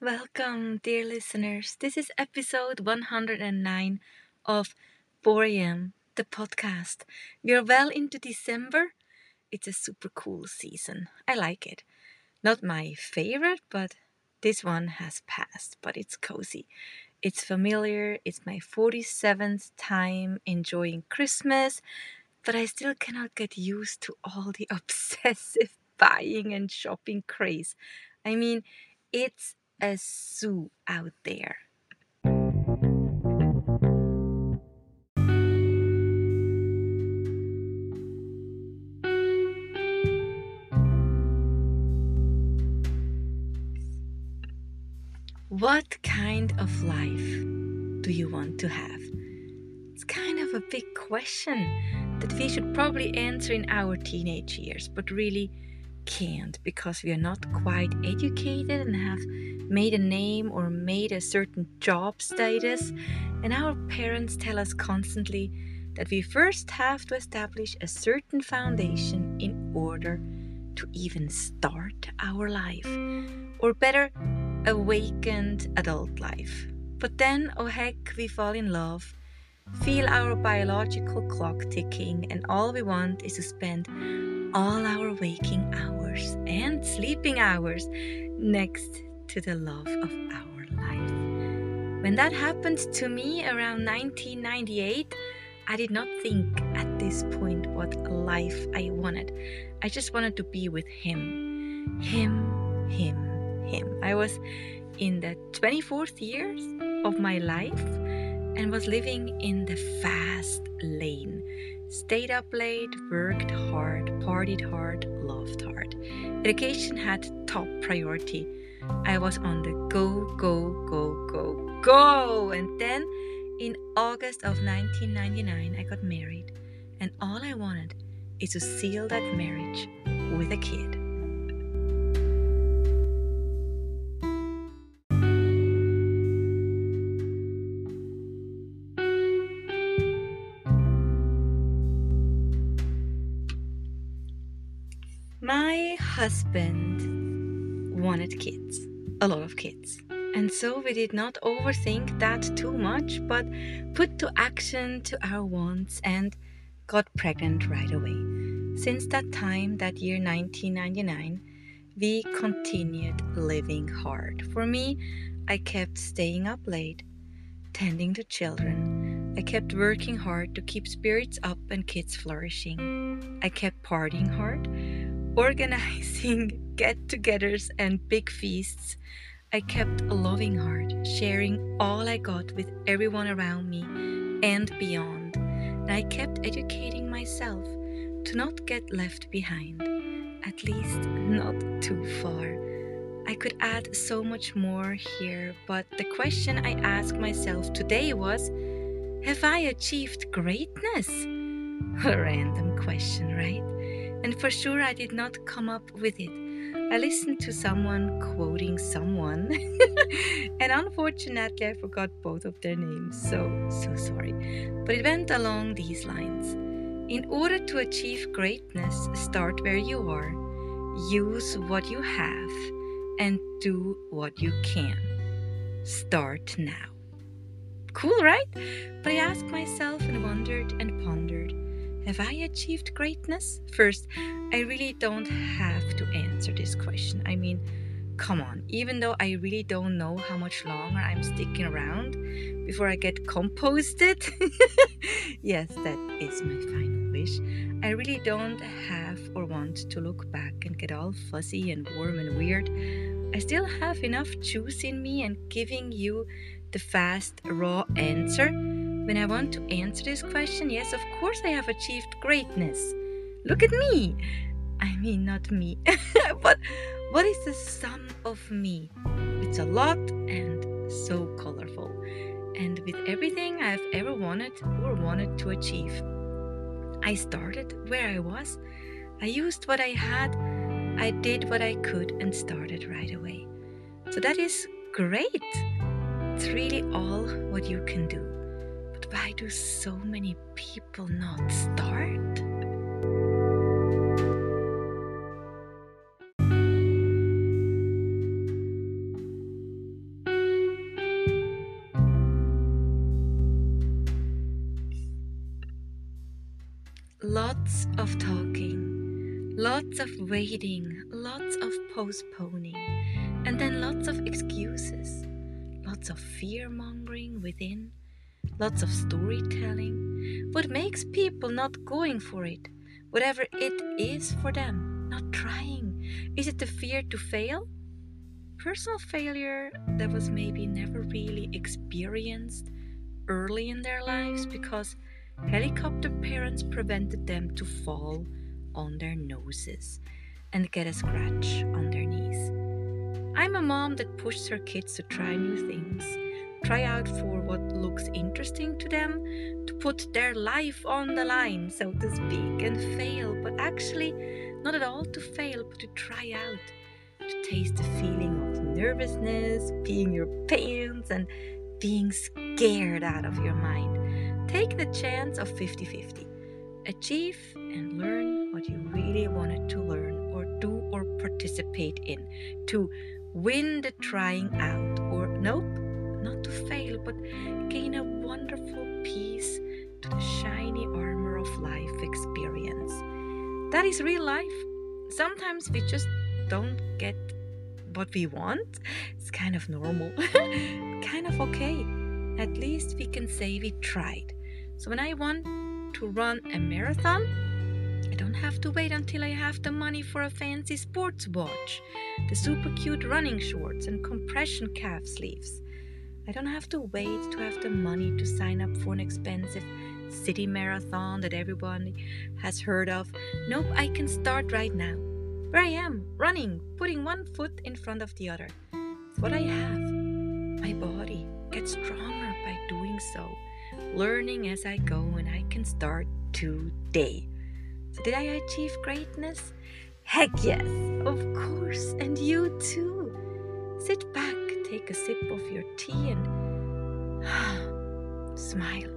Welcome, dear listeners. This is episode 109 of 4 a.m., the podcast. We are well into December. It's a super cool season. I like it. Not my favorite, but this one has passed, but it's cozy. It's familiar. It's my 47th time enjoying Christmas, but I still cannot get used to all the obsessive buying and shopping craze. I mean, it's a zoo out there. What kind of life do you want to have? It's kind of a big question that we should probably answer in our teenage years, but really can't because we are not quite educated and have made a name or made a certain job status. And our parents tell us constantly that we first have to establish a certain foundation in order to even start our life. Or better, awakened adult life. But then, oh heck, we fall in love, feel our biological clock ticking, and all we want is to spend all our waking hours and sleeping hours next to the love of our life. When that happened to me around 1998, I did not think at this point what life I wanted. I just wanted to be with him. Him, him, him. I was in the 24th years of my life and was living in the fast lane. Stayed up late, worked hard, partied hard, loved hard. Education had top priority. I was on the go, go, go, go, go. And then in August of 1999, I got married. And all I wanted is to seal that marriage with a kid. My husband wanted kids, a lot of kids. And so we did not overthink that too much, but put to action to our wants and got pregnant right away. Since that time, that year 1999, we continued living hard. For me, I kept staying up late, tending to children. I kept working hard to keep spirits up and kids flourishing. I kept partying hard organizing get togethers and big feasts, I kept a loving heart, sharing all I got with everyone around me and beyond. And I kept educating myself to not get left behind, at least not too far. I could add so much more here, but the question I asked myself today was Have I achieved greatness? A random question, right? And for sure I did not come up with it. I listened to someone quoting someone, and unfortunately, I forgot both of their names, so, so sorry. But it went along these lines In order to achieve greatness, start where you are, use what you have, and do what you can. Start now. Cool, right? But I asked myself and wondered and pondered have I achieved greatness? First, I really don't have to answer this question. I mean, come on, even though I really don't know how much longer I'm sticking around before I get composted, yes, that is my final wish. I really don't have or want to look back and get all fuzzy and warm and weird. I still have enough juice in me and giving you the fast, raw answer when I want to answer this question, yes, of course I have achieved greatness. Look at me. I mean, not me, but what is the sum of me? It's a lot and so colorful. And with everything I've ever wanted or wanted to achieve, I started where I was. I used what I had. I did what I could and started right away. So that is great. It's really all what you can do. But why do so many people not start? Lots of talking, lots of waiting, lots of postponing, and then lots of excuses, lots of fear mongering within lots of storytelling. What makes people not going for it, whatever it is for them, not trying? Is it the fear to fail? Personal failure that was maybe never really experienced early in their lives because helicopter parents prevented them to fall on their noses and get a scratch on their knees. I'm a mom that pushes her kids to try new things, try out for what looks interesting to them, to put their life on the line, so to speak, and fail, but actually not at all to fail, but to try out, to taste the feeling of nervousness, peeing your pants, and being scared out of your mind. Take the chance of 50 50. Achieve and learn what you really wanted to learn or do or participate in. To win the trying out, or nope, not to fail, but gain a wonderful piece to the shiny armor of life experience. That is real life. Sometimes we just don't get what we want. It's kind of normal, kind of okay. At least we can say we tried. So when I want to run a marathon, I don't have to wait until I have the money for a fancy sports watch, the super cute running shorts, and compression calf sleeves. I don't have to wait to have the money to sign up for an expensive city marathon that everyone has heard of. Nope, I can start right now. Where I am, running, putting one foot in front of the other. It's what I have. My body gets stronger by doing so, learning as I go, and I can start today. So, did I achieve greatness? Heck yes, of course, and you too. Sit back, take a sip of your tea, and smile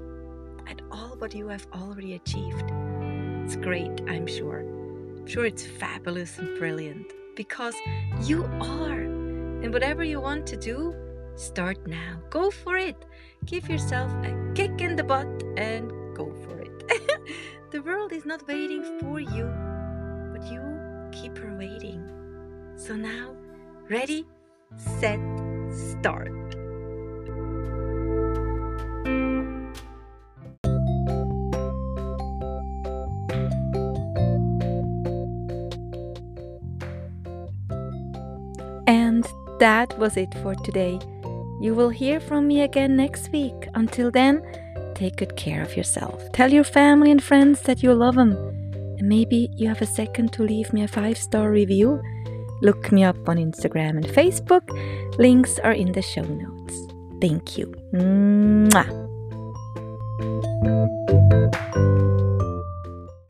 at all what you have already achieved. It's great, I'm sure I'm sure it's fabulous and brilliant because you are. And whatever you want to do, start now. Go for it. Give yourself a kick in the butt and go for it. the world is not waiting for you, but you keep her waiting. So now, ready, set, start. And that was it for today. You will hear from me again next week. Until then, take good care of yourself. Tell your family and friends that you love them. And maybe you have a second to leave me a five star review. Look me up on Instagram and Facebook. Links are in the show notes. Thank you. Mwah.